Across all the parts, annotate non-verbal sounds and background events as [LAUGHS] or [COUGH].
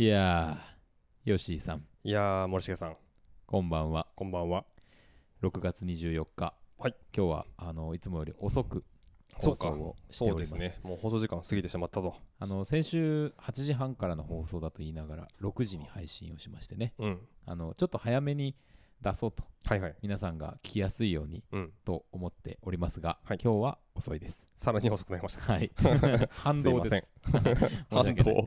いやー、ヨッシーさん、いやー、森重さん、こんばんは。こんばんは。6月24日、はい今日はあのいつもより遅く放送をしてそおりまですね。もう放送時間過ぎてしまったと。あの先週8時半からの放送だと言いながら6時に配信をしましてね、うん。あのちょっと早めに出そうとはいはい。皆さんが聞きやすいようにうん。と思っておりますが、はい今日は遅いです。さらに遅くなりました。はい。[LAUGHS] 反動です。反動。[LAUGHS]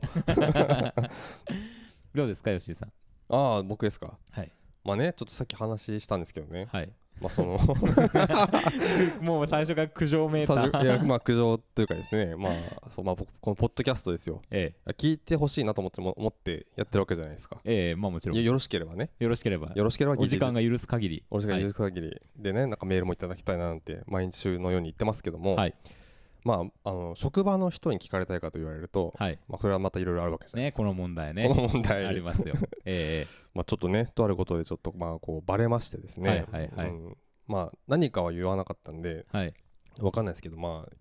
どうですか、吉井さん？ああ、僕ですか？はい。まあね、ちょっとさっき話したんですけどね。はい。まあその、[LAUGHS] もう最初から苦情めいた。さいや、まあ苦情というかですね、まあ、そうまあ僕、このポッドキャストですよ。え聞いてほしいなと思っても思ってやってるわけじゃないですか。え、ええ、まあもちろん。よろしければね。ろしければ、よろしければお時間が許す限り。お時間はい許す限りでね、なんかメールもいただきたいななんて毎日のように言ってますけども、はい。まあ、あの職場の人に聞かれたいかと言われると、はい。まあ、これはまたいろいろあるわけですか。ね、この問題ねこ。の問題ありますよ。[LAUGHS] ええまあ、ちょっとね、とあることでちょっとまあこうバレましてですね、はいはいはいうんまあ、何かは言わなかったんで、ええはい。わかんないですけど、まあ、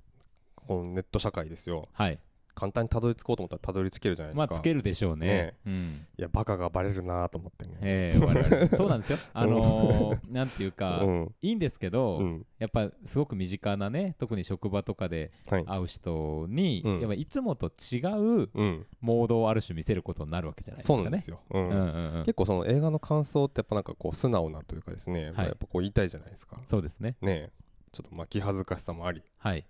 このネット社会ですよ、はい。簡単にたどり着こうと思ったらたどり着けるじゃないですか。まあ、つけるでしょうねね。うん。いや、バカがバレるなと思ってね。ええ我々。[LAUGHS] そうなんですよ。あのー、なんていうかう、ん、いいんですけど、うん、やっぱすごく身近なね、特に職場とかではい。会う人に、うんやっぱいつもと違ううん、モードをある種見せることになるわけじゃないですかね。そうなんですよ。うんうんうんうん結構その映画の感想ってやっぱなんかこう素直なというかですね、まあやっぱこう言いたいじゃないですか。そうですね。ねえちょっとまあ気恥ずかしさもあり、はい。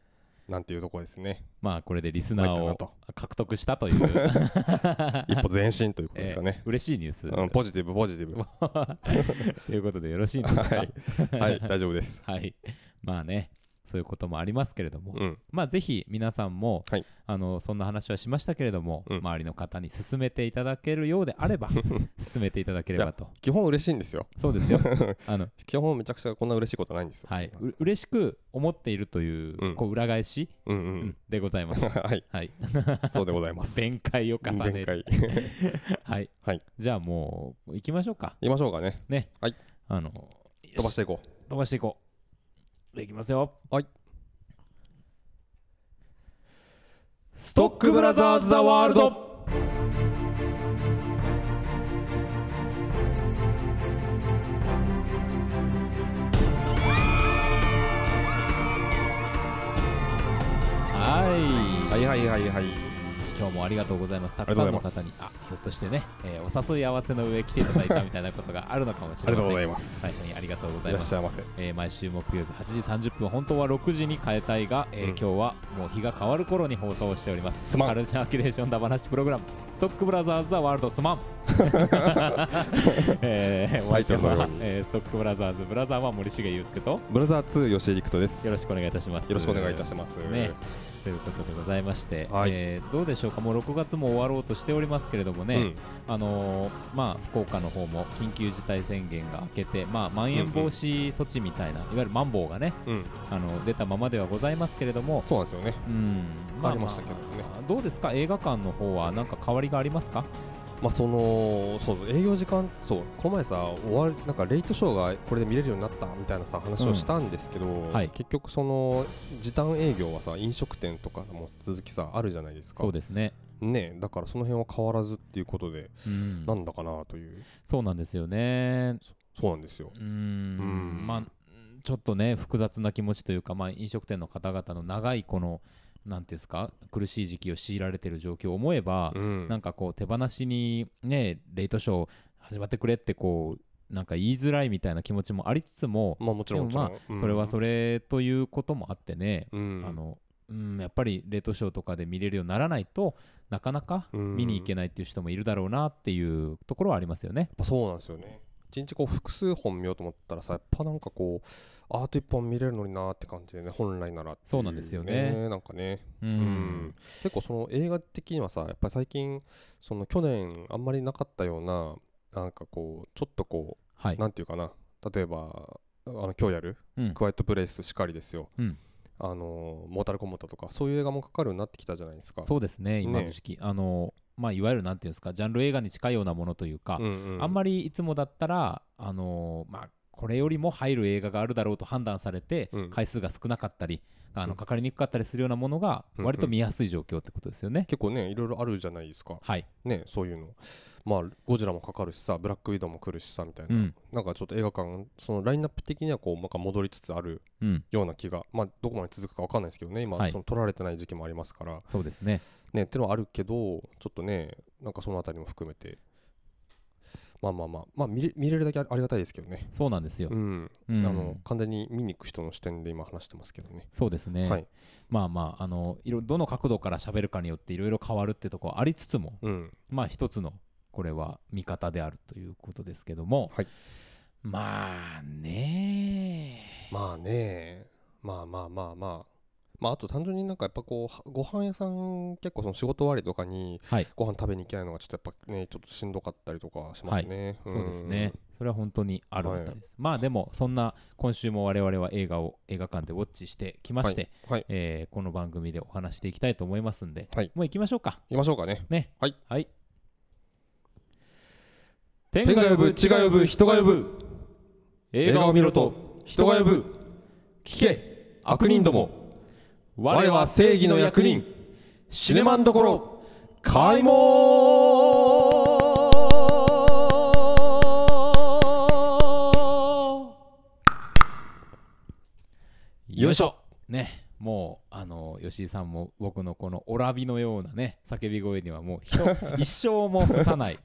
なんていうところですね。まあ、これでリスナーを獲得したという、[LAUGHS] 一歩前進ということですかね。[LAUGHS] 嬉しいニュース。うん、ポジティブ、ポジティブ。は [LAUGHS] ということでよろしいんでしょうか。い、はい、大丈夫です。はい。まあね、そういうこともありますけれども、うん、まあぜひ皆さんも、はいあのそんな話はしましたけれども、うん周りの方に勧めていただけるようであれば、勧めていただければと。基本嬉しいんですよ。そうですよ。[LAUGHS] あの基本めちゃくちゃこんな嬉しいことないんですよ。はい、う嬉しく思っているという,、うんこう裏返し、うん、ううんん。でございます。[LAUGHS] はい、はい。そうでございます。弁解を重ねる。弁解。[LAUGHS] はい。はいじゃあもう行きましょうか。言いましょうかね。ね。はい。あの飛ばしていこう。飛ばしていこう。いきますよ。はい。ストックブラザーズ・ザ・ワールドはい、はい、はい、はい、はい。今日もありがとうございます。たくさんの方に、あひょっとしてね、えーお誘い合わせの上来ていただいたみたいなことがあるのかもしありがとうごれません。ざいます。大変ありがとうございいます。らっしゃいませ。えー毎週木曜日8時30分、本当は6時に変えたいが、えーうん今日はもう日が変わる頃に放送をしております。すまんカルチャーキュレーションダバナシプログラム、ストックブラザーズ・ザ・ワールド・スマン。えー、お相手はえーストックブラザーズ、ブラザーは森重祐介と、ブラザー2吉井陸斗です。よろしくお願いいたします。よろしくお願いいたします。ねということでございまして、はい。えーどうでしょうか、もう6月も終わろうとしておりますけれどもね、うん、あのーまあ、福岡の方も緊急事態宣言が明けて、まあ、まん延防止措置みたいな、いわゆるマンボウがねうん、あの出たままではございますけれども、そうなんですよね。うん、変わりましたけどね。まあどうですか、映画館の方は何か変わりがありますか？まあそのそう営業時間そうこの前さ終わりなんかレイトショーがこれで見れるようになったみたいなさ話をしたんですけど、はい。結局その時短営業はさ飲食店とかも続きさあるじゃないですか。そうですね、ねだからその辺は変わらずっていうことで、うん。なんだかなという。そうなんですよね。そうなんですよ。うん。まあちょっとね複雑な気持ちというか、まあ、飲食店の方々の長いこのなんですか苦しい時期を強いられている状況を思えば、うん。なんかこう手放しにねレイトショー始まってくれってこうなんか言いづらいみたいな気持ちもありつつも、まあもちろんもちろん、あそれはそれ、れということもあってね、うん、あのうん、やっぱりレートショーとかで見れるようにならないとなかなかうん。見に行けないっていう人もいるだろうなっていうところはありますよね。そうなんですよね一日こう複数本見ようと思ったらさやっぱなんかこうあと一本見れるのになーって感じでね本来ならっていそうなんですよね。なんかね。うん。うん。結構その映画的にはさやっぱり最近その去年あんまりなかったようななんかこうちょっとこう、はい、なんていうかな。例えばあの今日やる？うん。クワイエットプレイスしかりですよ、うん。あのモータルコンバットとかそういう映画もかかるようになってきたじゃないですか。そうですね今の時期、あのまあいわゆるなんていうんですかジャンル映画に近いようなものというか、うんうん。あんまりいつもだったらあのまあここれよりも入る映画があるだろうと判断されて、うん。回数が少なかったりあうん。のかかりにくかったりするようなものがうん割と見やすい状況ってことですよね。結構ねいろいろあるじゃないですか。はい、ねそういうの。まあゴジラもかかるしさブラックウィドウも来るしさみたいな、うん。なんかちょっと映画館そのラインナップ的にはこうなんか戻りつつあるうん、ような気がまあどこまで続くかわかんないですけどね今、はい。その取られてない時期もありますから。そうですね。ねってのはあるけどちょっとねなんかそのあたりも含めて。まあまあまあまあ見れ見れるだけあありがたいですけどね。そうなんですよ。う。ん、うん。あの完全に見に行く人の視点で今話してますけどね。そうですね。はい。まあまああのいろどの角度から喋るかによっていろいろ変わるってところありつつも、うん。まあ一つのこれは見方であるということですけども、はい。まあねまあねまあまあまあまあまああと単純になんかやっぱこうはご飯屋さん結構その仕事終わりとかにはい。ご飯食べに行けないのがちょっとやっぱねちょっとしんどかったりとかしますね、そうですね。それは本当にあるあはいたりです。まあでもそんな今週も我々は映画を映画館でウォッチしてきまして、はい、はい、えーこの番組でお話していきたいと思いますんで、はい。もう行きましょうか。行きましょうかね。ね。はい。はい。天が呼ぶ地が呼ぶ人が呼ぶ。映画を見ろと人が呼ぶ。聞け。悪人ども我は正義の役人。シネマンどころ。開門。よいしょ。ね。もうあの吉井さんも僕のこのオラビのようなね叫び声にはもう人 [LAUGHS] 一生も伏さない。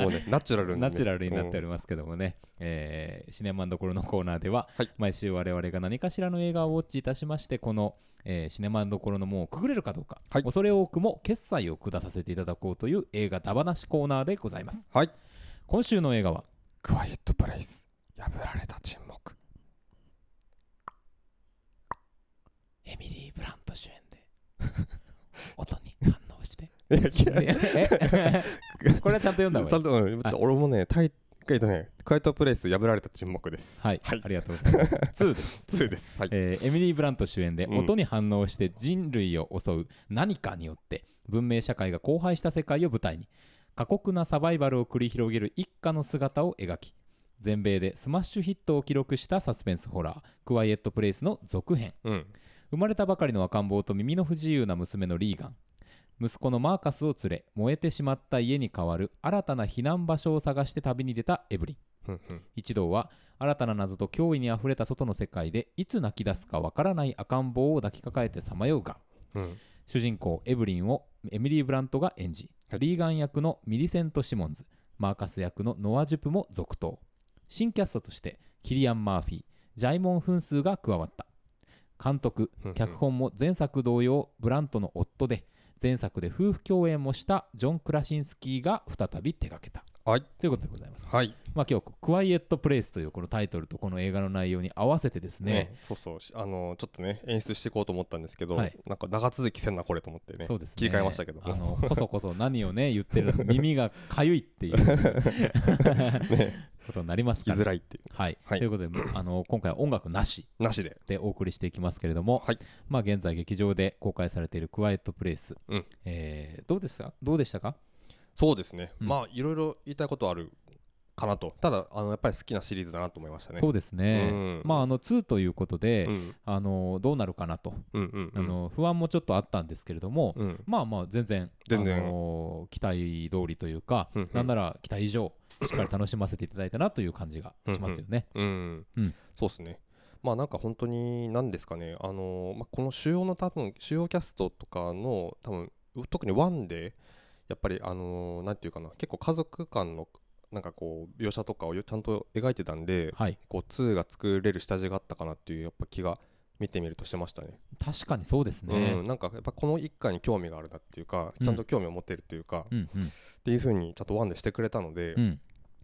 もうねナチュラルに、ね、ナチュラルになっておる、りますけどもね、えーシネマンどころのコーナーでは、はい。毎週我々が何かしらの映画をウォッチいたしましてこの、えーシネマンどころの門をくぐれるかどうか、はい。恐れ多くも決済を下させていただこうという映画だ話コーナーでございますはい今週の映画はクワイエットプレイス破られた沈黙エミリー・ブラント主演で。[LAUGHS] 音に反応して。これはちゃんと読んだ方がい俺もねタイえっとねクワイエットプレイス破られた沈黙です。はい、はい。ありがとうございます。2です。[LAUGHS] 2です。はい、えーエミリー・ブラント主演でうん。音に反応して人類を襲う何かによって文明社会が荒廃した世界を舞台に過酷なサバイバルを繰り広げる一家の姿を描き全米でスマッシュヒットを記録したサスペンスホラー「クワイエット・プレイス」の続編。うん生まれたばかりの赤ん坊と耳の不自由な娘のリーガン。息子のマーカスを連れ燃えてしまった家に代わる新たな避難場所を探して旅に出たエブリン。一同は新たな謎と脅威にあふれた外の世界でいつ泣き出すかわからない赤ん坊を抱きかかえてさまようが。うん。主人公エブリンをエミリー・ブラントが演じ、はい。リーガン役のミリセント・シモンズマーカス役のノア・ジュプも続投。新キャストとしてキリアン・マーフィージャイモン・フンスーが加わった監督脚本も前作同様ブラントの夫で前作で夫婦共演もしたジョン・クラシンスキーが再び手掛けたはい。ということでございます。はい。まあ今日クワイエット・プレイスというこのタイトルとこの映画の内容に合わせてですね。ね、そうそう。しあのちょっとね演出していこうと思ったんですけど、はい。なんか長続きせんなこれと思ってね。そうですね。切り替えましたけど。あのこそこそ何をね言ってる耳がかゆいっていう [LAUGHS] ことになりますから。づらいっていはい、はい。ということであの今回は音楽なし。うなしで。でお送りしていきますけれども、はい。まあ現在劇場で公開されているクワイエット・プレイス、うん。えーどうですか？どうでしたか？そうですね、うん。まあいろいろ言いたいことあるかなと。ただあのやっぱり好きなシリーズだなと思いましたね。そうですね、うん。まああの2ということで、うん。あのどうなるかなと、うんうんうん。あの不安もちょっとあったんですけれども、うん。まあまあ全然全然。あの期待通りというか、うんうん。なんなら期待以上しっかり楽しませていただいたなという感じがしますよね。うん。うん。そうですね。まあなんか本当に何ですかね。あのーまあ、この主要の多分主要キャストとかの多分特にワンでやっぱりあのーなんていうかな結構家族間のなんかこう描写とかをよちゃんと描いてたんではい。こう2が作れる下地があったかなっていうやっぱ気が見てみるとしてましたね。確かにそうですね。うん、なんかやっぱこの一家に興味があるなっていうかちゃんと興味を持ってるっていうか、っうんうん。ていう風にちゃんとワンでしてくれたので,、うん、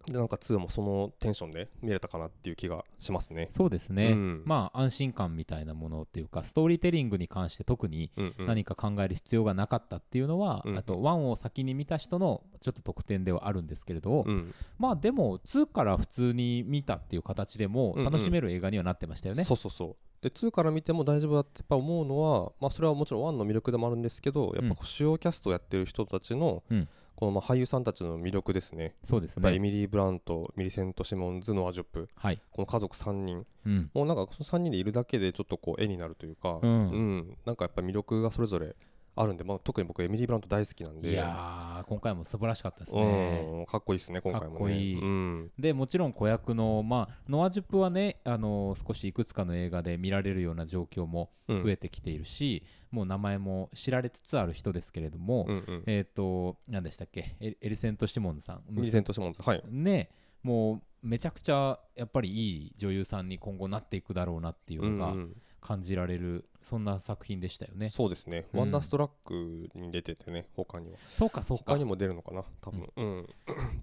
でなんか2もそのテンションで見れたかなっていう気がしますね。そうですね、うん。まあ安心感みたいなものっていうかストーリーテリングに関して特にうん。うん、何か考える必要がなかったっていうのは、うんあと1を先に見た人のちょっと特典ではあるんですけれど、うんまあでも2から普通に見たっていう形でもうんうん。楽しめる映画にはなってましたよね。そうそうそう。で2から見ても大丈夫だってやっぱ思うのは、まあ、それはもちろん1の魅力でもあるんですけどやっぱ主要キャストをやってる人たちの、うんこのまあ俳優さんたちの魅力ですね。そうですやっぱりエねミリー・ブラントミリセント・シモンズノア・ジョップはい、この家族3人。うん、もうなんかこの3人でいるだけでちょっとこう絵になるというか、うん。なんかやっぱり魅力がそれぞれあるんで、まあ、特に僕エミリー・ブラント大好きなんで。いやー今回も素晴らしかったですね、うん、かっこいいですね今回もね。かっこいい。うん。でもちろん子役の、まあ、ノア・ジュップはね、あの少しいくつかの映画で見られるような状況もうん。増えてきているし、もう名前も知られつつある人ですけれども、うんうん。えっ、と何でしたっけ？エエリセント・シモンズさん。ミリセント・シモンズはい。ねもうめちゃくちゃやっぱりいい女優さんに今後なっていくだろうなっていうのがうんうん感じられる、そんな作品でしたよね。そうですね、うん。ワンダーストラックに出ててね他には。そうかそうか。他にも出るのかな多分。うん、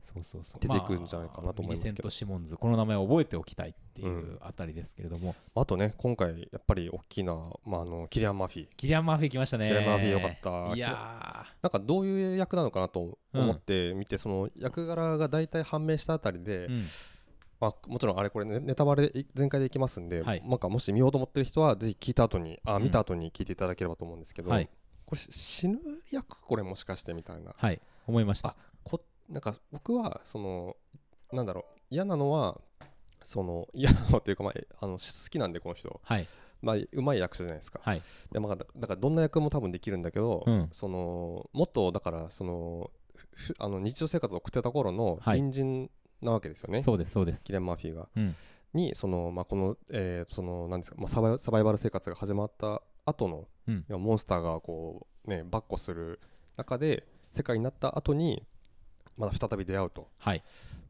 そうそうそう。出てくるんじゃないかなと思いますけど。ミリセント・シモンズこの名前を覚えておきたいっていううん。あたりですけれども、あとね今回やっぱり大きな、まあ、あのキリアン・マーフィー。キリアン・マーフィー来ましたね。キリアン・マーフィーよかった。いやなんかどういう役なのかなと思って見て、その役柄が大体判明したあたりで、ー、うん。まあ、もちろんあれこれねネタバレ全開でいきますんで、はい。なんかもし見ようと思ってる人はぜひ聞いた後にあうん。見た後に聞いていただければと思うんですけど、はい。これし死ぬ役これもしかしてみたいな。はい。思いました。こなんか僕はそのなんだろう嫌なのはその嫌なのっていうか、まあえ、あの好きなんでこの人、はい。まあ、うまい役者じゃないですか、はい。でまあ、だだからどんな役も多分できるんだけど、うん。そのもっとだからそのふあの日常生活を送ってた頃のはい。隣人なわけですよね、そうですそうです。キリアン・マーフィーが。うん。にその、まあ、この,、えーそのなんですか、まあ、サバイサバイバル生活が始まった後の、うん。モンスターがこうね跋扈する中で世界になった後にまだ再び出会うと。はい。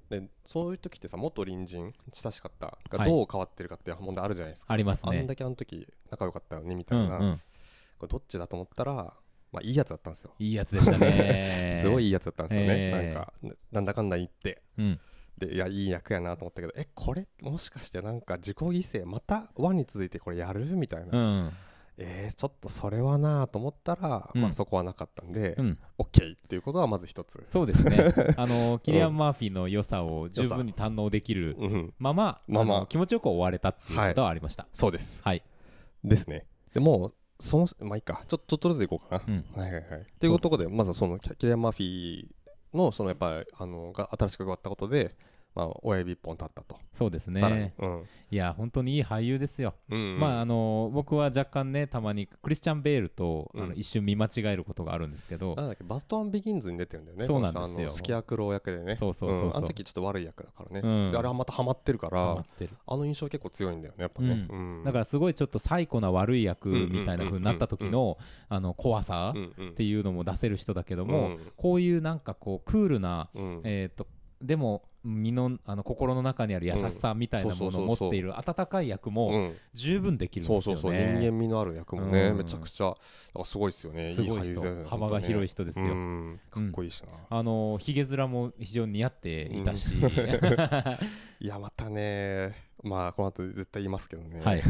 でそういう時ってさ元隣人親しかったがはい。どう変わってるかっていう問題あるじゃないですか、ありますね。あんだけあの時仲良かったよねみたいな、うんうん。これどっちだと思ったら、まあ、いいやつだったんですよ、いいやつでしたね。[LAUGHS] すごいいいやつだったんですよね、えー。なんかななんだかんだ言って。うんでいやいい役やなと思ったけどえこれもしかしてなんか自己犠牲またワンに続いてこれやる？みたいな、うん。えー、ちょっとそれはなと思ったら、うん。まあ、そこはなかったんで、うん。OK っていうことはまず一つ、そうですね。[LAUGHS] あのキリアン・マーフィーの良さを十分に堪能できるうん、まままま。気持ちよく終われたっていうことはありました。そうです。はい。ですね。でもうそのまあいいか。ちょっとずついこうかな、うん。はいはいはい。というところでまずそのキキリアン・マーフィーのそのやっぱりあのが新しく加わったことで、まあ、親指一本立ったと、そうですね。うん。いや本当にいい俳優ですよ。うんうん。まああの僕は若干ねたまにクリスチャン・ベールとあうん。の一瞬見間違えることがあるんですけど。なんだっけバットマン・ビギンズに出てるんだよねそうなんですよ。スキアクロー役でね。そうそうそうそう。ん。あの時ちょっと悪い役だからね、うん。であれはまたハマってるからハマってる。あの印象結構強いんだよねやっぱね、ううん。だからすごいちょっと最古な悪い役みたいな風になった時のあの怖さっていうのも出せる人だけども、うん。こういうなんかこうクールな、うん。えー、とでも身のあの心の中にある優しさみたいなものを持っている温かい役もうん十分できるんそうですよね。そうそう人間味のある役もね、うん。めちゃくちゃすごいですよね。すごい人。ね幅が広い人ですよ。うん。かっこいいしな、あのひげ面も非常に似合っていたし、[LAUGHS] いやまたねまあこの後絶対言いますけどね、はい、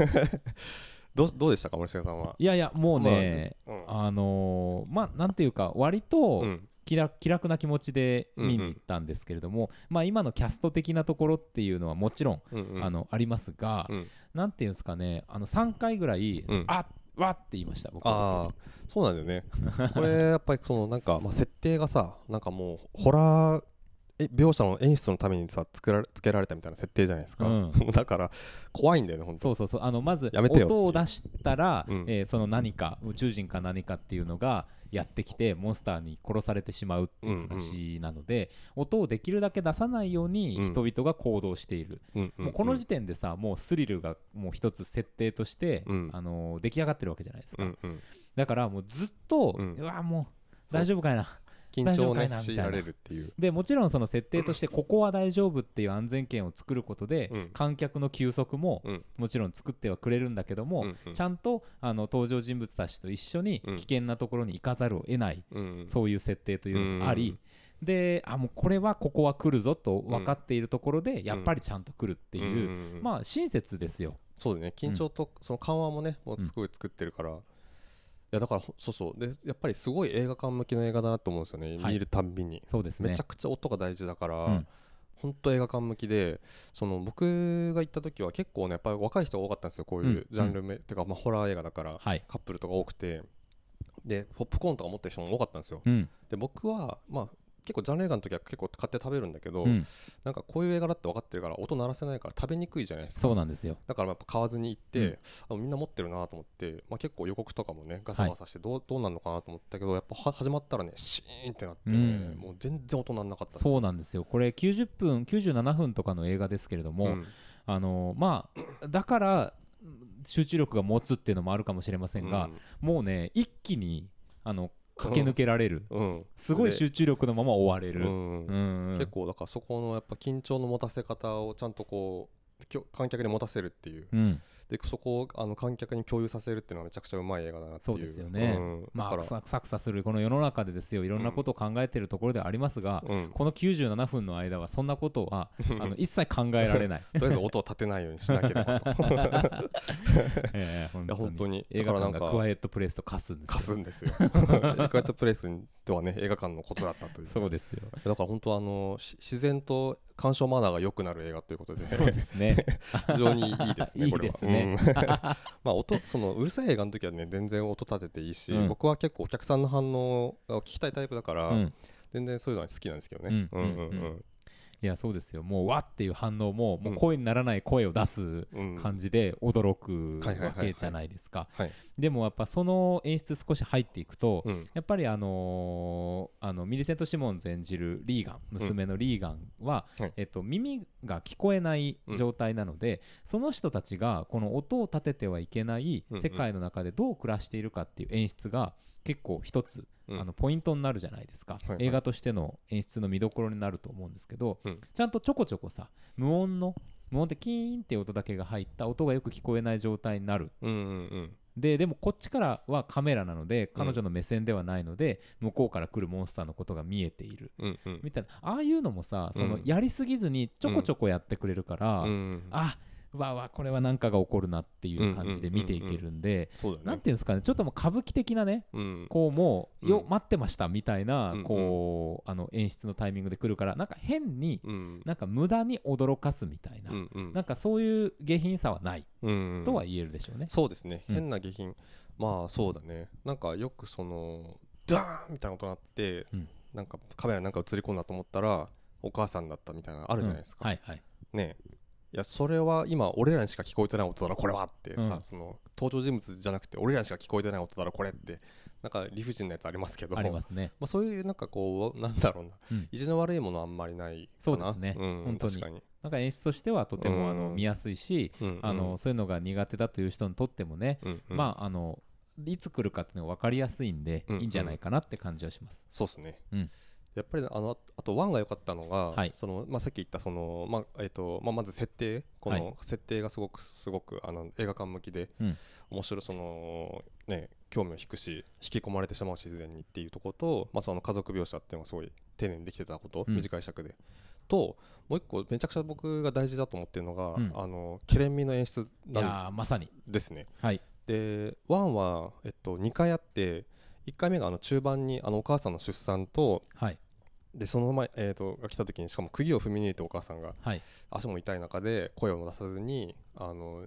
[LAUGHS] どうどうでしたか森重さんは？いやいやもうね、まああのーまあなんていうか割とうんうん気楽気楽な気持ちで見に行ったんですけれども、まあ今のキャスト的なところっていうのはもちろん、うんうん。あのありますが、うん。なんていうんですかねあの3回ぐらい、うん。あわって言いました僕ああそうなんだよね。[LAUGHS] これやっぱりそのなんか、まあ、設定がさなんかもうホラーえ描写の演出のためにさ作られつけられたみたいな設定じゃないですか、うん。[LAUGHS] だから怖いんだよね本当そうそうそうあのまず音を出したら、うん。えーその何か宇宙人か何かっていうのがやってきてモンスターに殺されてしまうっていう話なので、音をできるだけ出さないようにうん。人々が行動している、うんうんうん。もうこの時点でさもうスリルがもう一つ設定として、うん。あのー出来上がってるわけじゃないですか、うんうん。だからもうずっと、ううんわもう大丈夫かいな緊張をね強いられるっていうでもちろんその設定としてここは大丈夫っていう安全圏を作ることで、うん。観客の休息もうん。もちろん作ってはくれるんだけども、うんうん。ちゃんとあの登場人物たちと一緒にうん。危険なところに行かざるを得ない、うん。そういう設定というのがあり、であもうこれはここは来るぞと分かっているところで、やっぱりちゃんと来るっていう、まあ親切ですよ。そうだね緊張とその緩和もねもうすごい作ってるから、いやだからほそうそう。でやっぱりすごい映画館向きの映画だなと思うんですよね、はい。見るたんびに。そうですね。めちゃくちゃ音が大事だから、うん。本当映画館向きでその僕が行った時は結構ねやっぱり若い人が多かったんですよこういうジャンルめ、てかまあホラー映画だからはい、カップルとか多くて。でポップコーンとか持ってる人も多かったんですよ。うん。で僕はまあ結構ジャンル映画の時は結構買って食べるんだけど、うん。なんかこういう映画だって分かってるから音鳴らせないから食べにくいじゃないですか。そうなんですよ。だからやっぱ買わずに行って、あみんな持ってるなと思って、まあ、結構予告とかもねガサガサしてどう,、どうなんのかなと思ったけどやっぱは始まったらねシーンってなってね、うん。もう全然音鳴んなかったそうなんですよ。これ90分97分とかの映画ですけれども、うん。あのまあだから集中力が持つっていうのもあるかもしれませんが、もうね一気にあの駆け抜けられる、うん。うんすごい集中力のまま終われる、結構だからそこのやっぱ緊張の持たせ方をちゃんとこう観客に持たせるっていう。うんでそこをあの観客に共有させるっていうのはめちゃくちゃうまい映画だなっていう。そうですよね。うん、まあささくさするこの世の中でですよいろんなことを考えてるところではありますが、うん、この97分の間はそんなことは [LAUGHS] あの一切考えられない、とりあえず音を立てないようにしなければと。[LAUGHS] 本当に。映画館がクワイエットプレイスと化すんですよ。貸すんですよ。エ [LAUGHS] クワイトプレイスではね映画館のコツだったという。そうですよ。だから本当あのし自然と鑑賞マナーが良くなる映画ということで、そうですね。非常にいいですね。いいですねうん。[LAUGHS] まあ音そのうるさい映画の時はね全然音立てていいし、うん。僕は結構お客さんの反応が聞きたいタイプだから、うん。全然そういうのは好きなんですけどね。ううんんうんうんいやそうですよ。もうわっていう反応ももううん。声にならない声を出すうん。うん感じで驚くわけじゃないですか。はい。でもやっぱその演出少し入っていくとうん。やっぱりあのーあのミリセント・シモンズ演じるリーガン娘のリーガンは、はい。えっと、耳が聞こえない状態なので、その人たちがこの音を立ててはいけないうんうん。世界の中でどう暮らしているかっていう演出が結構一つ、うん。あのポイントになるじゃないですか、はいはい。映画としての演出の見どころになると思うんですけど、うん。ちゃんとちょこちょこさ無音の無音でキーンって音だけが入った音がよく聞こえない状態になる。うんうんうん。ででもこっちからはカメラなので彼女の目線ではないので、向こうから来るモンスターのことが見えている。うんうん。みたいな。ああいうのもさそのうん。やりすぎずにちょこちょこやってくれるから、うん。あわわこれは何かが起こるなっていう感じで見ていけるんで、そうだね。なんていうんですかねちょっともう歌舞伎的なねうん。こうもうよ、うん待ってましたみたいな、こうあの演出のタイミングで来るからなんか変にうん。なんか無駄に驚かすみたいな、なんかそういう下品さはないうんとは言えるでしょうね。そうですね、うん。変な下品。まあそうだね。なんかよくそのダーンみたいな音が鳴って、うん。なんかカメラになんか映り込んだと思ったらお母さんだったみたいなのあるじゃないですか、うん。はいはい。ねいやそれは今俺らにしか聞こえてない音だろこれはってさ、うん。その登場人物じゃなくて俺らにしか聞こえてない音だろこれって。なんか理不尽なやつありますけど。ありますね。まあ、そういうなんかこうなんだろうな、うん。意地の悪いものはあんまりないそうですね。ん、本当に。確かに、なんか演出としてはとてもあのうん見やすいし、うんうん。あのそういうのが苦手だという人にとってもね、うんうん。まああのいつ来るかっていうのが分かりやすいんで、うんいいんじゃないかなって感じはします。そうですね、うんやっぱりあのあとワンが良かったのが、はい。そのまあ、さっき言ったその、まあえーとまあ、まず設定こはい。の設定がすごくすごくあの映画館向きで、うん。面白いその、ね、興味を引くし引き込まれてしまうし自然にっていうところと、まあ、その家族描写っていうのがすごい丁寧にできてたこと、うん。短い尺で。ともう一個めちゃくちゃ僕が大事だと思ってるのが、うん。あのケレン味の演出いなんまさに。ですね。はい。でワンは、えっと、2回あって1回目があの中盤にあのお母さんの出産とはいでその前、えー、とが来た時にしかも釘を踏みに入れてお母さんがはい。足も痛い中で声を出さずにあの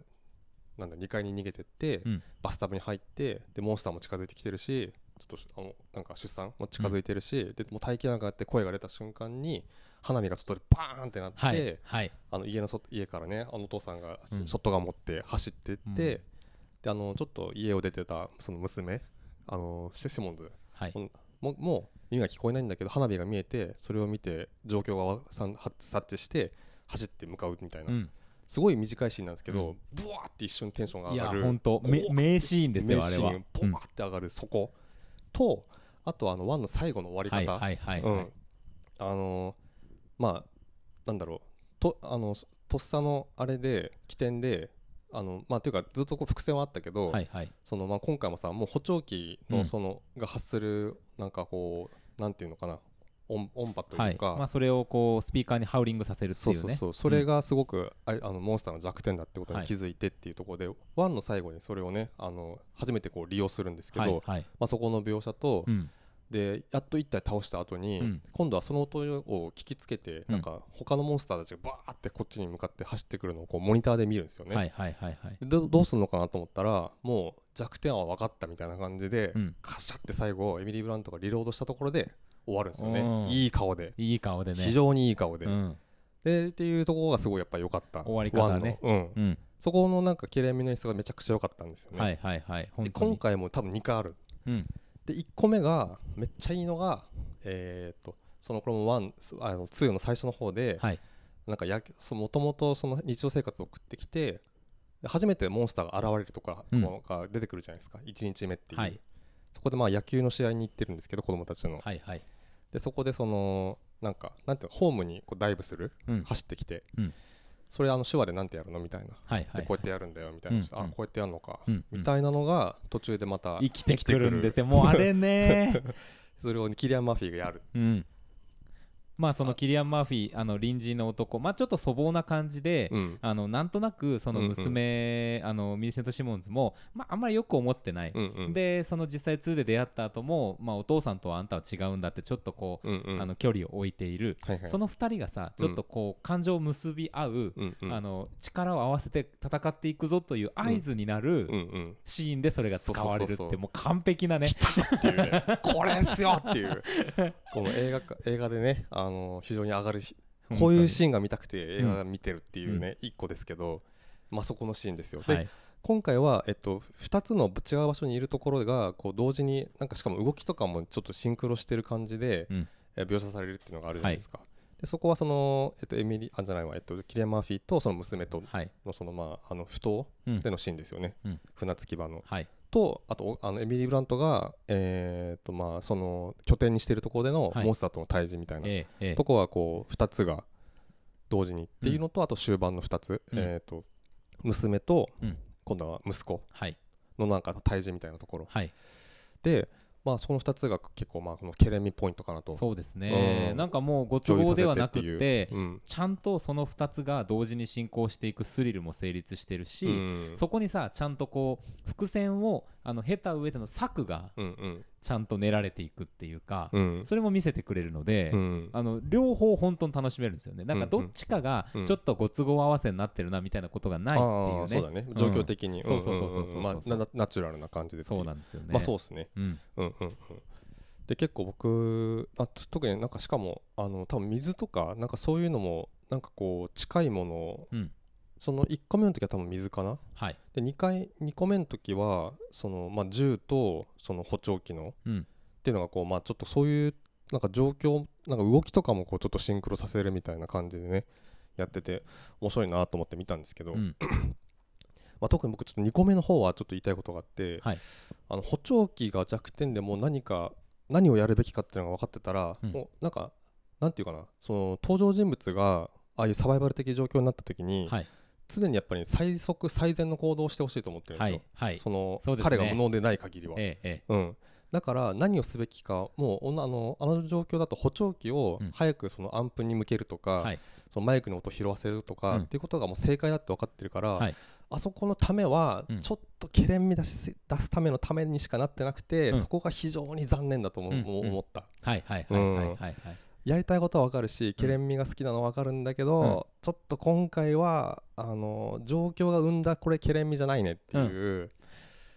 なんだ2階に逃げてって、うん。バスタブに入ってでモンスターも近づいてきてるしちょっとあのなんか出産も近づいてるし、でもう耐えきれなくなって声が出た瞬間に花火が外でバーンってなって、はいはい。あの家のそ家からねあのお父さんがショットガン持って走ってって、うん。であのちょっと家を出てたその娘あのシシモンズ。はい。うんももう耳が聞こえないんだけど花火が見えてそれを見て状況がわさんは察知して走って向かうみたいな、うん。すごい短いシーンなんですけうど、ブワーって一瞬テンションが上がる。本当名シーンですよあれは。うんボワーって上がるそこ、とあとあのワンの最後の終わりはい方、はいはいはい。うん、あのまあなんだろう。とあのとっさのあれで起点であのまあというかずっとこう伏線はあったけど、はいはい。そのまあ今回もさもう補聴器うん。のその、が発するなんかこうなんていうのかな音音波とはいいうか、まあそれをこうスピーカーにハウリングさせるってそいううね。そうそうそれがすごく、ああのモンスターの弱点だってことはい。に気づいてっていうところで、ワンの最後にそれをねあの初めてこう利用するんですけど、はいはい。まあ、そこの描写と、うんでやっと一体倒した後に、うん。今度はその音を聞きつけて、うん。なんか他のモンスターたちがバーってこっちに向かって走ってくるのをこうモニターで見るんですよね。はいはいはいはい。でどどうするのかなと思ったらもう弱点は分かったみたいな感じで、うん。カシャって最後エミリー・ブラントがリロードしたところで終終わるんですよね、うん。いい顔で、いい顔でね。非常にいい顔で、うん。でっていうところがすごいやっぱ良かった。終わり方ね。うん、うん。そこのなんかきれいめの演出がめちゃくちゃ良かったんですよね、はいはいはい。今回も多分2回ある。うんで1個目がめっちゃいいのがえっとそのこれも1あの2の最初の方で、はい。なんかやもともとその日常生活を送ってきてで初めてモンスターが現れるとか、が出てくるじゃないですか。1日目っていう、はい。そこでまあ野球の試合に行ってるんですけど子供たちの、はいはい。でそこでそのなんかなんていうのホームにこうダイブする？うん。走ってきて、うんそれあの手話でなんてやるの？みたいな、はいはいでこうやってやるんだよみたいな、うんあこうやってやるのか、うんみたいなのが途中でまた生きてくるんですよ。もうあれね [LAUGHS] それをキリアン・マーフィーがやる。うんまあそのキリアン・マーフィーあの隣人の男まあちょっと粗暴な感じで、うん。あのなんとなくその娘、あのミリセント・シモンズも、まあ、あんまりよく思ってない、うんうん。でその実際2で出会った後も、まあ、お父さんとはあんたは違うんだってちょっとこう、うんうん。あの距離を置いている、はいはい。その2人がさちょっとこう感情を結び合う、うんうん。あの力を合わせて戦っていくぞという合図になるうんうん。シーンでそれが使われるってもう完璧なね。これっすよっていう [LAUGHS] この映画か映画でねあの非常に上がるしこういうシーンが見たくて映画が見てるっていうね、一個ですけど、まあ、そこのシーンですよ。で、はい。今回は、えっと、2つの違う場所にいるところがこう同時になんかしかも動きとかもちょっとシンクロしてる感じで、うん。え描写されるっていうのがあるじゃないですか。でそこはその、えっと、エミリあじゃないわ、えっと、キリアン・マーフィーとその娘とはい。のその、まあ、あの不当うん。でのシーンですよね、うん。船着き場の。はいとあとあのエミリー・ブラントが、えーとまあ、その拠点にしているところでのはい。モンスターとの対峙みたいな、ええええ。とこはこう2つが同時にっていうのと、あと終盤の2つ、うん。えー、と娘とうん。今度は息子はい。のなんか対峙みたいなところ。はい。で、まあ、その2つが結構まあこのケレミポイントかなと。そうですね、うん。なんかもうご都合ではなくててう。うん。ちゃんとその2つが同時に進行していくスリルも成立してるし、うん。そこにさちゃんとこう伏線をあの経た上での策がちゃんと練られていくっていうか、うん。それも見せてくれるので、うん。あの両方本当に楽しめるんですよね。なんかどっちかがうん。ちょっとご都合合わせになってるなみたいなことがないっていうね、そうだね。状況的に、そうそうそうそうそう。うんんんまあナナチュラルな感じでそうなんですよね。まあそうですね。うん。うんうんうん。で結構僕あと特になんかしかもあの多分水とかなんかそういうのもなんかこう近いものをうんその1個目の時は多分水かな？はい。で2回2個目の時はその、まあ、銃とその補聴器のうん。っていうのがこうまあちょっとそういうなんか状況なんか動きとかもこうちょっとシンクロさせるみたいな感じでねやってて面白いなと思って見たんですけど、うん。[CLEARS THROAT] まあ、特に僕ちょっと2個目の方はちょっと言いたいことがあって、はい。あの補聴器が弱点でも何か何をやるべきかっていうのが分かってたら、うん。もうなんかなんていうかなその登場人物がああいうサバイバル的状況になった時に、はい常にやっぱり最速最善の行動をしてほしいと思ってるんですよ、はいはい。そのね。彼が無能でない限りは、ええええ。うん、だから何をすべきかもうあのあの状況だと補聴器をうん。早くそのアンプに向けるとか、はい。そのマイクの音を拾わせるとか、うん。っていうことがもう正解だって分かってるから、はい。あそこのためはうん。ちょっとけれんみ出し出すためのためにしかなってなくて、うん。そこが非常に残念だと思,、うんうん思った。はいはいはいはいはいはいやりたいことは分かるしけれんみが好きなのは分かるんだけど、うん。ちょっと今回はあの状況が生んだこれけれんみじゃないねっていう、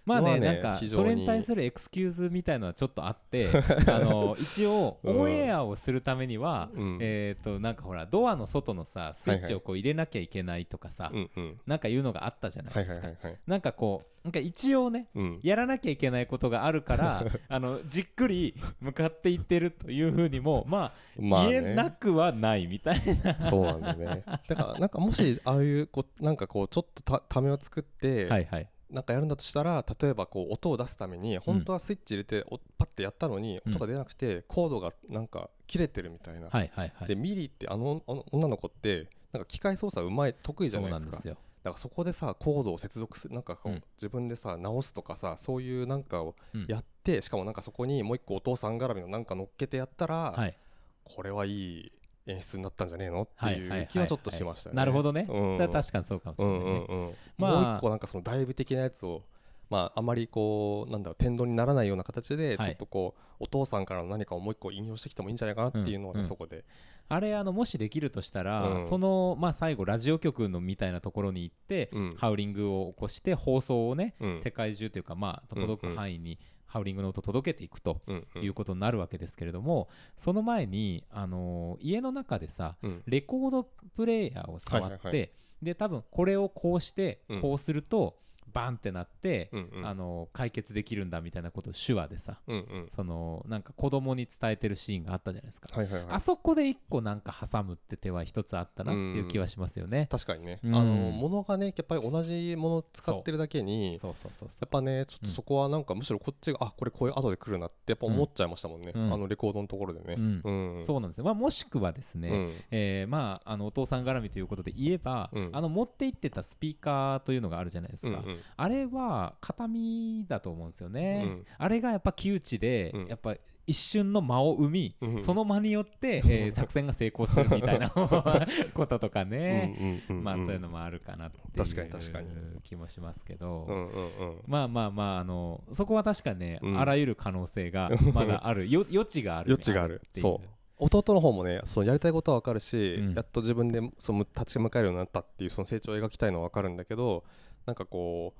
まあねねなんかそれに対するエクスキューズみたいのはちょっとあって [LAUGHS] あの一応うんオンエアをするためには、うん。えっ、となんかほらドアの外のさスイッチをこう入れなきゃいけないとかさ、うんうんなんかいうのがあったじゃないはいですか、はいはいはい。なんかこうなんか一応ねうん。やらなきゃいけないことがあるから [LAUGHS] あのじっくり向かっていってるというふうにもまあ、まあね。言えなくはないみたいな。そうなんだよね。だからなんかもしああいうこうなんかこうちょっとたためを作って、はいはいなんかやるんだとしたら例えばこう音を出すために本当はスイッチ入れておパッてやったのにうん。音が出なくてコードがなんか切れてるみたいな、はいはいはい。でミリってあのあの女の子ってなんか機械操作うまい得意じゃないですか。だからそこでさコードを接続するなんかこう、うん。自分でさ直すとかさそういうなんかをうんやって、しかもなんかそこにもう一個お父さん絡みのなんか乗っけてやったら、はい。これはいい演出になったんじゃねえの？ってはいう気はちょっとしましたね。なるほどね、うん。それは確かにそうかもしうれないね、んうんうん。まあ。もう一個なんかその大部的なやつをまああまりこうなんだろう天丼にならないような形ではい。ちょっとこう、お父さんからの何かをもう一個引用してきてもいいんじゃないかなっていうのはね、そこで。あれあのもしできるとしたら、うん。その、まあ、最後ラジオ局のみたいなところに行って、うん。ハウリングを起こして放送をね、うん。世界中というか、まあ、届く範囲にハウリングの音を届けていくということになるわけですけれども、その前に、あのー家の中でさうん。レコードプレイヤーを触って、で多分これをこうしてうん。こうするとバンってなって、うんうん。あの解決できるんだみたいなことを手話でさうんうん。そのなんか子供に伝えてるシーンがあったじゃないですか、はいはいはい。あそこで一個なんか挟むって手は一つあったなっていう気はしますよね、確かにね、うん。あの物がねやっぱり同じものを使ってるだけにそう。そうそうそやっぱねちょっとそこはなんかむしろこっちが、あこれこういう後で来るなってやっぱ思っちゃいましたもんね、うん。あのレコードのところでね。うん。うん。うそうなんです。よ、まあ、もしくはですね、うん。えーまああのお父さん絡みということで言えば、うん。あの持って行ってたスピーカーというのがあるじゃないですか、うんうんあれは形見だと思うんですよね、うん。あれがやっぱ窮地で、うん。やっぱ一瞬の間を生み、うん。その間によって、えー [LAUGHS] 作戦が成功するみたいな [LAUGHS] こととかね、まあそういうのもあるかなっていう確かに確かに。気もしますけど、うんうんうん。まあまあまああのそこは確かね、うん。あらゆる可能性が [LAUGHS] まだある。よ余地がある余地がある。そう。弟の方もねそのやりたいことは分かるし、うん。やっと自分でその立ち向かえるようになったっていうその成長を描きたいのは分かるんだけどなんかこ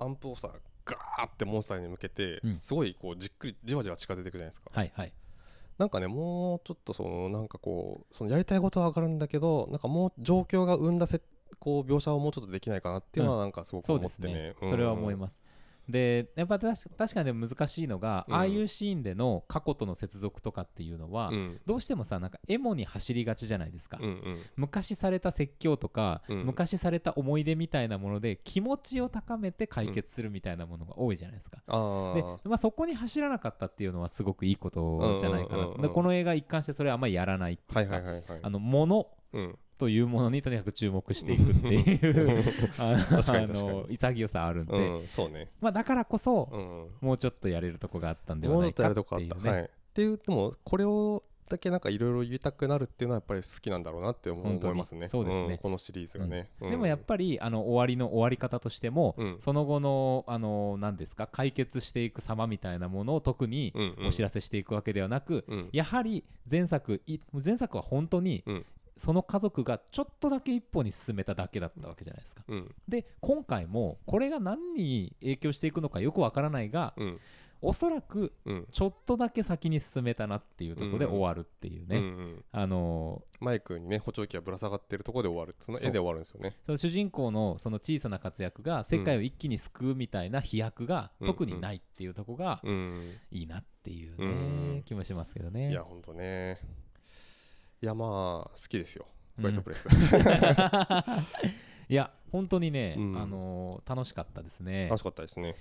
うアンプをさガーってモンスターに向けて、うん。すごいこうじっくりじわじわ近づいていくじゃないですか、はいはい。なんかねもうちょっとそのなんかこうそのやりたいことは分かるんだけどなんかもう状況が生んだせこう描写をもうちょっとできないかなっていうのはなんかすごく思ってね,、ね、それは思いますでやっぱ確確かにでも難しいのが、うん。ああいうシーンでの過去との接続とかっていうのは、うん。どうしてもさなんかエモに走りがちじゃないですか、うんうん。昔された説教とか、うん。昔された思い出みたいなもので気持ちを高めて解決するみたいなものが多いじゃないですか、でまあ、そこに走らなかったっていうのはすごくいいことじゃないかな、でこの映画一貫してそれはあんまりやらないってはいいうか、はいはいはいあのというものにとにかく注目していくっていうあの潔さあるんで、うんそうね。まあ、だからこそ、うん。もうちょっとやれるとこがあったんではないかっていうね。はい。っていうでもこれをだけなんかいろいろ言いたくなるっていうのはやっぱり好きなんだろうなって思いますね。そうですね。んこのシリーズがね、うん。でもやっぱりあの終わりの終わり方としても、うん。その後のあの何ですか解決していく様みたいなものを特にうんうん。お知らせしていくわけではなく、うん。やはり前作い前作は本当にうんその家族がちょっとだけ一歩に進めただけだったわけじゃないですか。うん。で今回もこれが何に影響していくのかよくわからないがうん。おそらくうん。ちょっとだけ先に進めたなっていうところでうん。終わるっていううんね、うん。あのマイクにね補聴器がぶら下がってるところで終わる。その絵で終わるんですよね。その主人公のその小さな活躍が世界を一気に救うみたいな飛躍がうん。特にないっていうとこがうん。いいなっていううん。ね気もしますけどね。いやほんとねいやまあ好きですよ。うん。ホワイトプレス、[LAUGHS] いや本当にね、うん。あのー楽しかったですね。楽。しかったですね。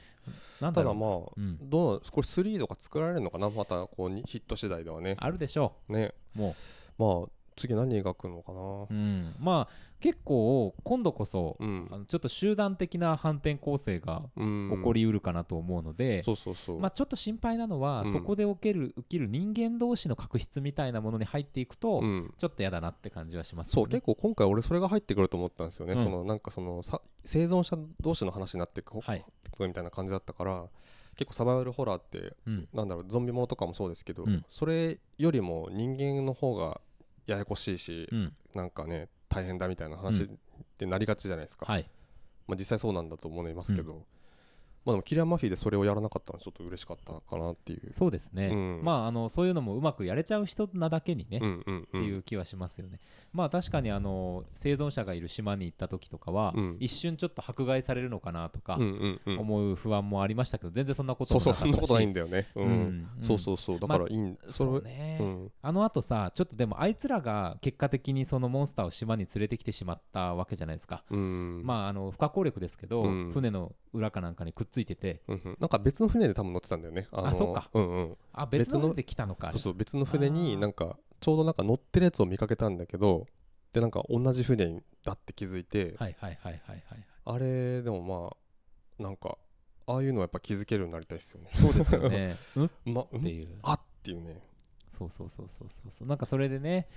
なんだただまあ、うん。どうこれ3とか作られるのかな？またこうにヒット次第ではね。あるでしょね。う。もまあ次何描くのかな。う、うん、まあ結構今度こそ、うん。あのちょっと集団的な反転攻勢がうん。起こりうるかなと思うので、そうそうそう、まあ、ちょっと心配なのは、うん。そこで起きる起きる人間同士の確執みたいなものに入っていくと、うん。ちょっと嫌だなって感じはしますそう結構今回俺それが入ってくると思ったんですよね、うん。そのなんかそのさ生存者同士の話になっていく、はい。みたいな感じだったから結構サバイバルホラーってうん。なんだろうゾンビものとかもそうですけど、うん。それよりも人間の方がややこしいし、うん。なんかね大変だみたいな話ってなりがちじゃないですか、はい。まあ、実際そうなんだと思いますけど、まあでもキリアン・マフィーでそれをやらなかったのはちょっと嬉しかったかなっていう、そうですね、うん。まああのそういうのもうまくやれちゃう人なだけにね、うんうんっていう気はしますよね。まあ確かにあの生存者がいる島に行った時とかは、うん。一瞬ちょっと迫害されるのかなとか思う不安もありましたけど全然そんなことそうもなかったし。そうそんなことないんだよね、うん。うん。そうそうそう。だからいいん、それそうね、うん。あのあとさちょっとでもあいつらが結果的にそのモンスターを島に連れてきてしまったわけじゃないですか。うん。まああの不可抗力ですけど、うん。船の裏かなんかにくっついててうんうん。なんか別の船で多分乗ってたんだよね。のあそっか。うんうん。あ別の船で来たのか。そうそう別の船あにー。なんかちょうどなんか乗ってるやつを見かけたんだけど、でなんか同じ船だって気づいて、はいはいはいはいはいあれでもまあなんかああいうのはやっぱ気づけるようになりたいですよね。そうですよね。[LAUGHS] うん？っまうん？ていう。あっていうね。そうそうそうそうそうそう。なんかそれでね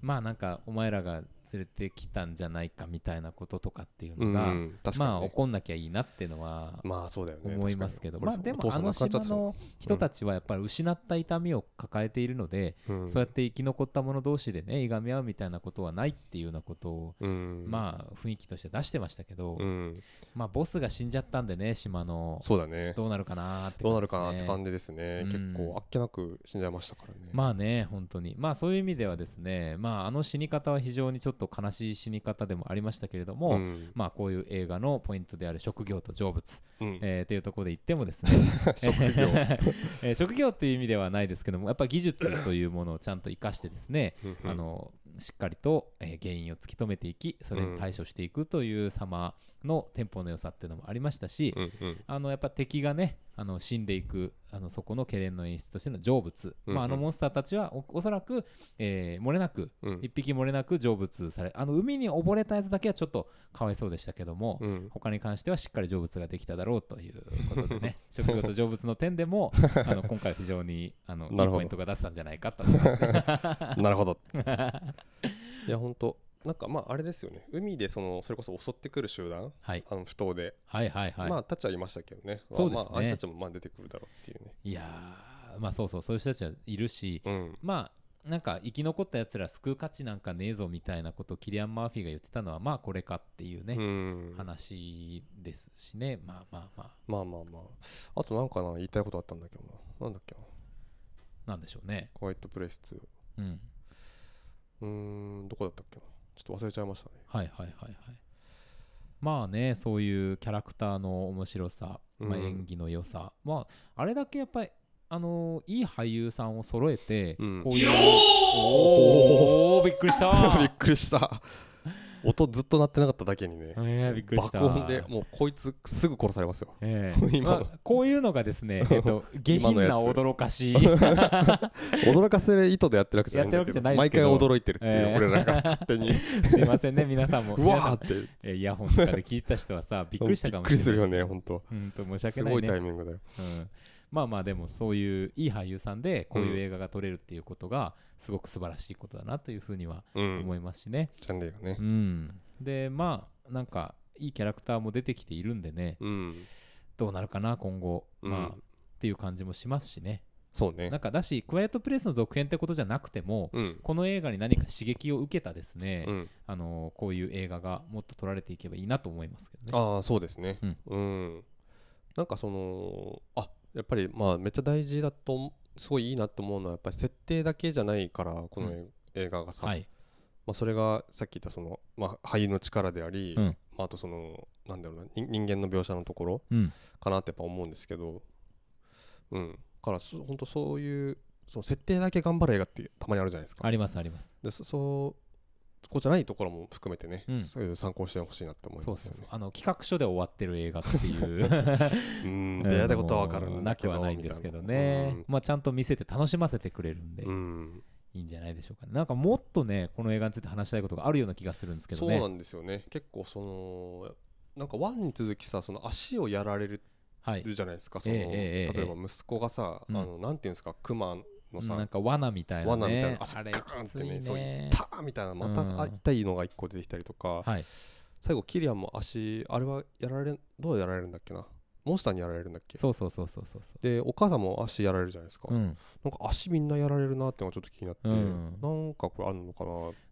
まあなんかお前らが連れてきたんじゃないかみたいなこととかっていううんのが、うん確かに、ね、まあ起こんなきゃいいなっていうのはまあそうだよね。思いますけど、まあでもあの島の人たちはやっぱり失った痛みを抱えているので、うん。そうやって生き残った者同士でねいがみ合うみたいなことはないっていうようなことを、うん。まあ雰囲気として出してましたけど、うん。まあボスが死んじゃったんでね島の。そうだね。どうなるかなーってどうな感じですね。るかなって感じですね、うん。結構あっけなく死んじゃいましたからね。まあね本当に。まあそういう意味ではですねまああの死に方は非常にちょっと悲しい死に方でもありましたけれども、ん。まあこういう映画のポイントである職業と成仏、うん。えーっていうところで言ってもですね。[LAUGHS] 職業。[LAUGHS] えー職業っていう意味ではないですけどもやっぱ技術というものをちゃんと生かしてですね、あのしっかりと、えー原因を突き止めていきそれに対処していくという様のテンポの良さっていうのもありましたし、うんうん。あのやっぱ敵がねあの死んでいくあのそこの懸念の演出としての成仏、うんうん。まあ、あのモンスターたちはおおそらく、えー漏れなくうん。一匹漏れなく成仏されあの海に溺れたやつだけはちょっとかわいそうでしたけども、うん。他に関してはしっかり成仏ができただろうということでね [LAUGHS] 職業と成仏の点でも [LAUGHS] あの今回非常にあのいいポイントが出せたんじゃないかと思います、ね、[LAUGHS] なるほど。いや本当なんかまああれですよね。海でそのそれこそ襲ってくる集団？はい、あの不当で、はいはいはい、まあたちはいましたけどね。そうですね。まああいつたちもまあ出てくるだろうっていうね。いやーまあそうそうそういう人たちはいるしうん。まあなんか生き残ったやつら救う価値なんかねえぞみたいなことをキリアン・マーフィーが言ってたのはまあこれかっていうね、うん。話ですしね。まあまあまあ。まあまあまあ。あとなんかな言いたいことあったんだけどな。なんだっけな。なんでしょうね。ホワイトプレイス2うん。うーんどこだったっけなちょっと忘れちゃいましたね。はいはいはいはい。まあねそういうキャラクターの面白さ、まあ、うん演技の良さ、まああれだけやっぱりあのいい俳優さんを揃えて、うん。こういうおおびっくりしたびっくりした音ずっと鳴ってなかっただけにねえー、びっくりした。爆音でもうこいつすぐ殺されますよ。ええ。[LAUGHS] 今の。まあこういうのがですね、えっと、[LAUGHS] 下品な驚かし。い [LAUGHS] 驚かせる意図でやってるわけじゃないんだけど毎回驚いてるっていう、ええ。俺らが勝手に。すいませんね皆さんも。うわーって。えーイヤホンとかで聞いた人はさびっくりしたかもしれないびっくりするよね本当。うんと申し訳ないね。すごいタイミングだよ。うん、まあまあでもそういういい俳優さんでこういう映画が撮れるっていうことがすごく素晴らしいことだなというふうにはうん。思いますしね、ジャンレイがね。うん。でまあなんかいいキャラクターも出てきているんでね。うん。どうなるかな今後、うん。まあっていう感じもしますしね。そうね。なんかだしクワイエットプレイスの続編ってことじゃなくてもうん。この映画に何か刺激を受けたですね、うん。あのこういう映画がもっと撮られていけばいいなと思いますけどね。ああそうですね。うん。うん。なんかそのあやっぱりまあめっちゃ大事だと思すごいいいなと思うのはやっぱり設定だけじゃないからこのう映画がさ、はい。まあ、それがさっき言ったその、まあ、俳優の力であり、うん。まあ、あとそのなんだろうな人人間の描写のところうん。かなってやっぱ思うんですけど。うん。からそ本当そういうその設定だけ頑張る映画ってたまにあるじゃないですか。ありますあります。でそそうそこじゃないところも含めてね、うん。そういう参考してほしいなって思いますよね。そうそうあの企画書で終わってる映画っていう。[LAUGHS] うん。でやりたいことはわかるんだけどなくはないんですけどね、まあちゃんと見せて楽しませてくれるんで、うん、うんいいんじゃないでしょうかね。なんかもっとねこの映画について話したいことがあるような気がするんですけどね。そうなんですよね。結構そのなんかワンに続きさその足をやられるはい。じゃないですか、そのええええ。例えば息子がさ、うん。あのなんていうんですかクマのさ、なんか罠みたいなね。罠みたいな足あれガーンってねきついそうね痛ーみたいなまた、痛いのが一個出てきたりとか、はい。最後キリアンも足あれはやられんどうやられるんだっけな？モンスターにやられるんだっけ？そうそうそうそうそうそでお母さんも足やられるじゃないですか、う、うん、なんか足みんなやられるなってのがちょっと気になって、うん。なんかこれあるのかな？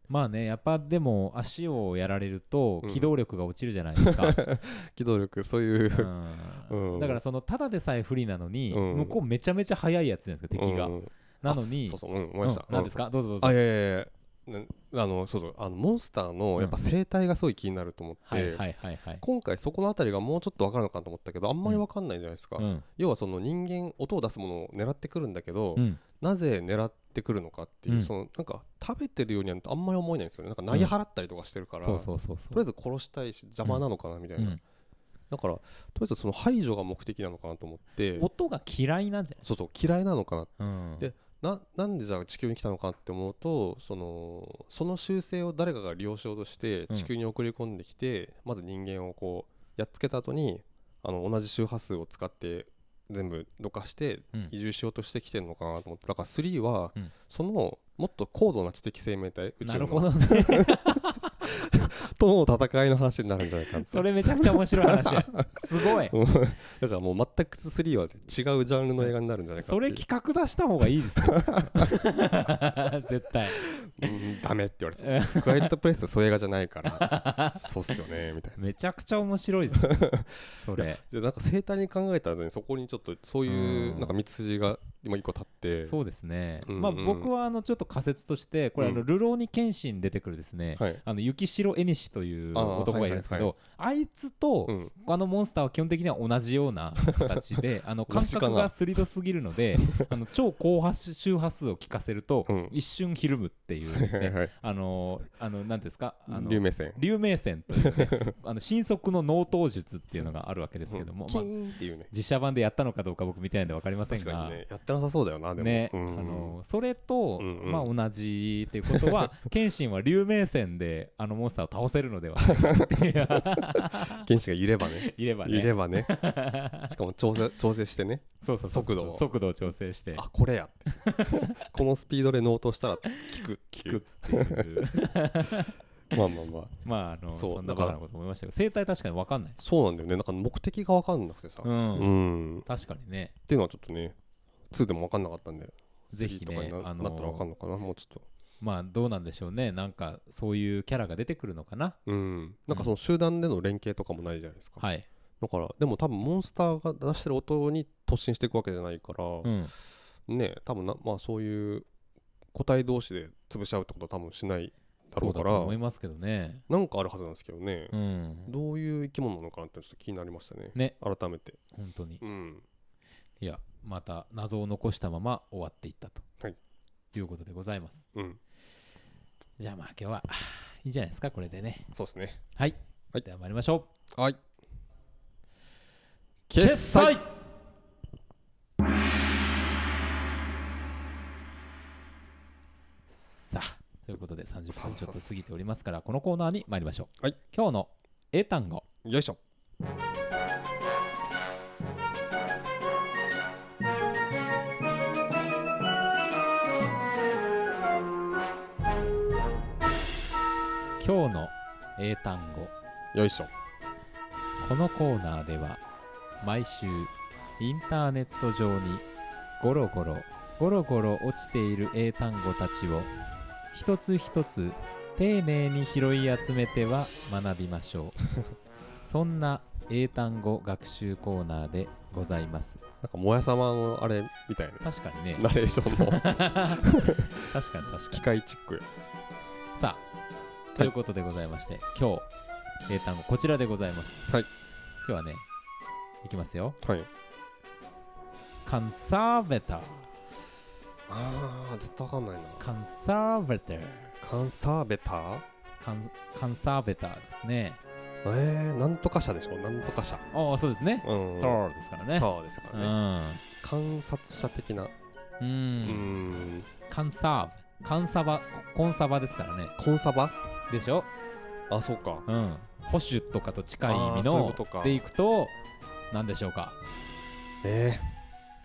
まあねやっぱでも足をやられるとうん。機動力が落ちるじゃないですか、[LAUGHS] 機動力そういう、うん。うん。だからそのただでさえ不利なのに、うん。向こうめちゃめちゃ速いやつじゃないですか敵が、うんなのにそうそううん思いました、うん何ですか？どうぞどうぞ。あいやいやいや。なあのそうそうあのモンスターのやっぱ生態がすごい気になると思って、はいはいはいはい。今回そこのあたりがもうちょっと分かるのかなと思ったけどあんまり分かんないじゃないですか、うん。要はその人間音を出すものを狙ってくるんだけど、うん。なぜ狙ってくるのかっていう、うん。そのなんか食べてるようにはあんまり思えないんですよね。なんか投げ払ったりとかしてるから、そうそうそうそう。とりあえず殺したいし邪魔なのかなみたいな、うん。だからとりあえずその排除が目的なのかなと思って。音が嫌いなんじゃそうそう嫌いなのかな。ない、うん、でななんでじゃあ地球に来たのかなって思うとそのその習性を誰かが利用しようとしてうん。地球に送り込んできて、まず人間をこうやっつけた後にあの同じ周波数を使って全部どかしてうん。移住しようとしてきてるのかなと思って。だから3はうん。そのもっと高度な知的生命体宇な宙の。るほどね [LAUGHS] との戦いの話になるんじゃないかそれめちゃくちゃ面白い話。や [LAUGHS] すごい。うんだからもう全く3は違うジャンルの映画になるんじゃないかそれ企画出した方がいいですよ。[LAUGHS] 絶対。うんダメって言われてたクワイエットプレイスはそういう映画じゃないからそうっすよねみたいな。めちゃくちゃ面白いです。それ。でなんか生態に考えたらねそこにちょっとそういううん。なんか道筋が今一個立って。そうですね、うんうん。まあ僕はあのちょっと仮説としてこれあのうん。流浪に剣心出てくるですね、はい。あの雪城絵西という男がいるんですけど、はいあいつと、うん。あのモンスターは基本的には同じような形で [LAUGHS] あの感覚が鋭すぎるのであの超高波周波数を聞かせると、うん。一瞬ひるむっていうですね。はいあのあの何ですか？あの竜明線。竜明線というねあの新速の納刀術っていうのがあるわけですけども、キまあ、っていうね。実写版でやったのかどうか僕見てないんで分かりません確がかにね。やってなさそうだよなでも。ね、うんあのそれと、うんうん。まあ同じっていうことは [LAUGHS] 謙信は竜明線であのモンスターを倒せるのでは。ないかっていう原子がいればね。いればね。いればね。[LAUGHS] しかも調整調整してね。そうそう速度を。速度を調整して。あこれや。っ [LAUGHS] てこのスピードでノートしたら効くっていう。聞く。まあまあまあ。まああのそんなだからバカなこと思いましたけど生態確かに分かんない。そうなんだよね。なんか目的が分かんなくてさ。う、うん。んっ確かにね。ていうのはちょっとね2でも分かんなかったんでぜひ3とかにな,、ねあのなったら分かんのかな？もうちょっと。まあどうなんでしょうね。なんかそういうキャラが出てくるのかな？うん。なんかその集団での連携とかもないじゃないですか、はい、だからでも多分モンスターが出してる音に突進していくわけじゃないから、うん、ね多分なまあそういう個体同士で潰し合うってことは多分しないだろそうからと思いますけどね。なんかあるはずなんですけどね、うん。どういう生き物なのかなってちょっと気になりましたね。ね。改めて。本当に。うん。いやまた謎を残したまま終わっていったと、はい。い、うことでございます。うん。じゃあまあ今日はいいんじゃないですかこれでね。そうですね。はい、はい。では参りましょう。はい。決済。さあということで30分ちょっと過ぎておりますからこのコーナーに参りましょう、はい。今日の英単語。よいしょ今日の英単語。よいしょ。このコーナーでは毎週インターネット上にゴロゴロゴロゴロ落ちている英単語たちを一つ一つ丁寧に拾い集めては学びましょう。[LAUGHS] そんな英単語学習コーナーでございます。なんかもやさまのあれみたいな確かにね。ナレーションの。[LAUGHS] 確かに確か機に械チックよ。さあということでございまして、今日英単語こちらでございます。はい。今日はねいきますよ。はい。カンサーベターあー絶対わかんないな。カンサーベターカンサーベターカンカンサーベターですね。えー、なんとか社でしょ？なんとか社。ああそうですね。うん。トーですからね。タワーですかうらね。ん。観察者的な。ううん。んカンサーブカンサバコンサバですからね。コンサバ？でしょ？あそうか。うん。保守とかと近い意味のことか。でいくと何でしょうか？え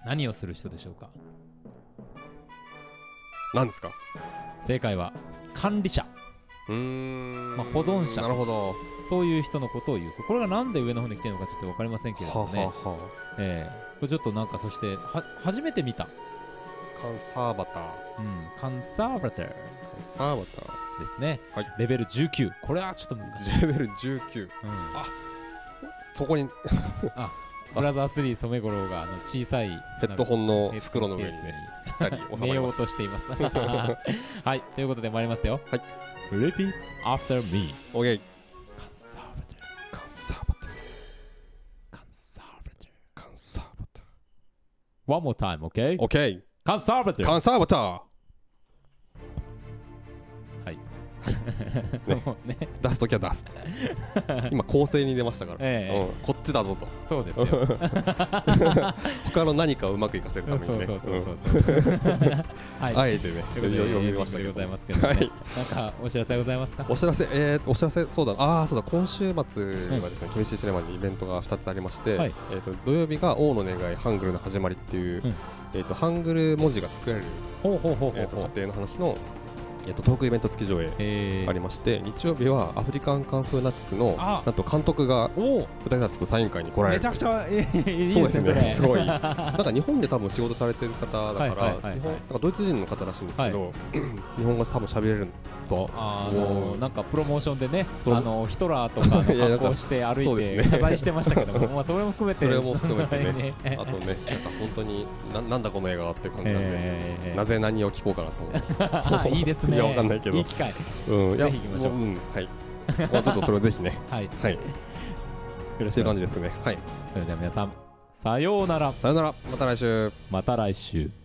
何をする人でしょうか？ー、なんですか？正解は管理者。うーん。まあ保存者。なるほど。そういう人のことを言う。これがなんで上の方に来てるのかちょっと分かりませんけれどはもね。ははええ。これちょっとなんかそしては初めて見た、カンサーバター。うん、カンサーバター。カンサーバタですね、はい。レベル19これはちょっと難しい、ーレベル19うん、そこに。ブラザー3染五郎があの小さいヘッドホンの袋の上にね [LAUGHS] 寝ようとしています。[LAUGHS] はい。ということで参りますよ。はい。Repeat after me. たオッケー。Conservative Conservative カンサーバター One more time ッケー Conservative ね。ね出すときは出すと今構成に出ましたから、ええ。うん、こっちだぞと。そうですよ。[LAUGHS] 他の何かをうまくいかせるためにね。あえてね。読みましたけど。ございますけどね、はい。なんかお知らせございますか？お知らせ、えー、お知らせ、そうだ、ああ、そうだ、今週末はですね、厳しいシネマにイベントが2つありまして、はい。えー、と土曜日が王の願い、ハングルの始まりっていう、うん。えー、とハングル文字が作られる、家庭の話の、えー、とトークイベント付き上映えー。ありまして、日曜日はアフリカンカンフーナッツのあ。なんと監督が舞台挨拶とサイン会に来られる。めちゃくちゃえーいいそうですねすごい。[LAUGHS] なんか日本で多分仕事されてる方だから、なんかドイツ人の方らしいんですけど、[CLEARS THROAT] 日本語多分喋れるとあおのーなんかプロモーションでねあのヒトラーとかの [LAUGHS] 格好して歩いて謝罪してましたけども [LAUGHS] まあそれも含めてそれも含めてね。ね。あとね、なんか本当にななんだこの映画はって感じなんで、えー。なぜ何を聞こうかなと思って。いいですねいやわかんないけど。いい機会。うん、ぜひ行きましょう。もうん、はい。まあちょっとそれをぜひね、[LAUGHS] はい。はい、よろっていう感じしくお願いします。ですね。はい。それでは皆さんさようなら。さよなら、また来週。また来週